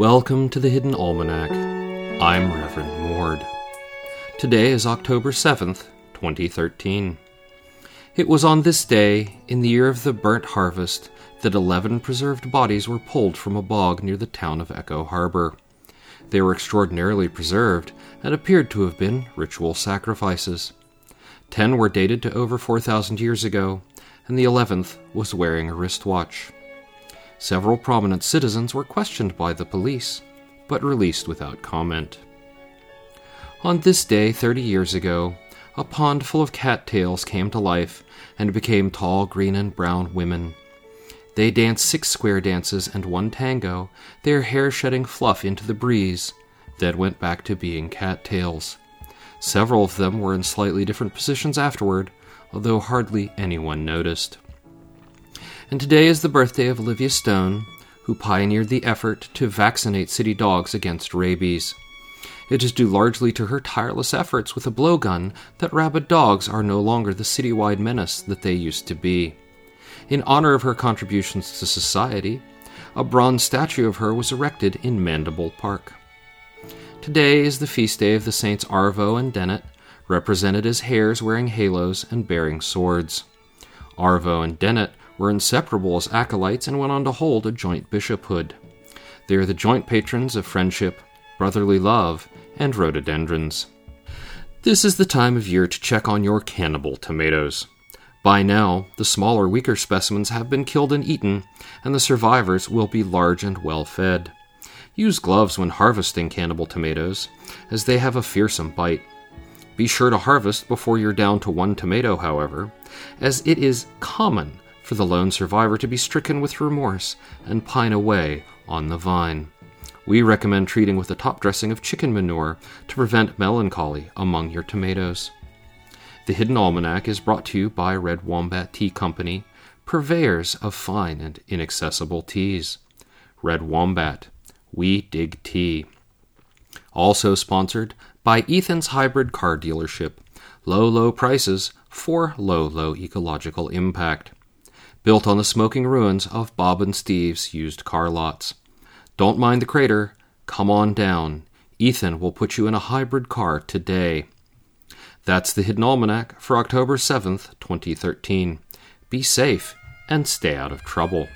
Welcome to the Hidden Almanac. I'm Reverend Mord. Today is October 7th, 2013. It was on this day, in the year of the burnt harvest, that eleven preserved bodies were pulled from a bog near the town of Echo Harbor. They were extraordinarily preserved and appeared to have been ritual sacrifices. Ten were dated to over 4,000 years ago, and the eleventh was wearing a wristwatch. Several prominent citizens were questioned by the police, but released without comment. On this day, 30 years ago, a pond full of cattails came to life and became tall green and brown women. They danced six square dances and one tango, their hair shedding fluff into the breeze, then went back to being cattails. Several of them were in slightly different positions afterward, although hardly anyone noticed and today is the birthday of Olivia Stone, who pioneered the effort to vaccinate city dogs against rabies. It is due largely to her tireless efforts with a blowgun that rabid dogs are no longer the citywide menace that they used to be. In honor of her contributions to society, a bronze statue of her was erected in Mandible Park. Today is the feast day of the Saints Arvo and Denet, represented as hares wearing halos and bearing swords. Arvo and Denet were inseparable as acolytes and went on to hold a joint bishophood. They are the joint patrons of friendship, brotherly love, and rhododendrons. This is the time of year to check on your cannibal tomatoes. By now, the smaller, weaker specimens have been killed and eaten, and the survivors will be large and well fed. Use gloves when harvesting cannibal tomatoes, as they have a fearsome bite. Be sure to harvest before you're down to one tomato, however, as it is common for the lone survivor to be stricken with remorse and pine away on the vine. We recommend treating with a top dressing of chicken manure to prevent melancholy among your tomatoes. The Hidden Almanac is brought to you by Red Wombat Tea Company, purveyors of fine and inaccessible teas. Red Wombat, we dig tea. Also sponsored by Ethan's Hybrid Car Dealership. Low, low prices for low, low ecological impact built on the smoking ruins of Bob and Steve's used car lots. Don't mind the crater, come on down. Ethan will put you in a hybrid car today. That's the Hidden Almanac for October 7th, 2013. Be safe and stay out of trouble.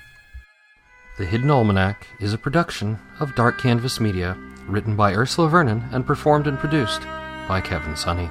The Hidden Almanac is a production of Dark Canvas Media, written by Ursula Vernon and performed and produced by Kevin Sonney.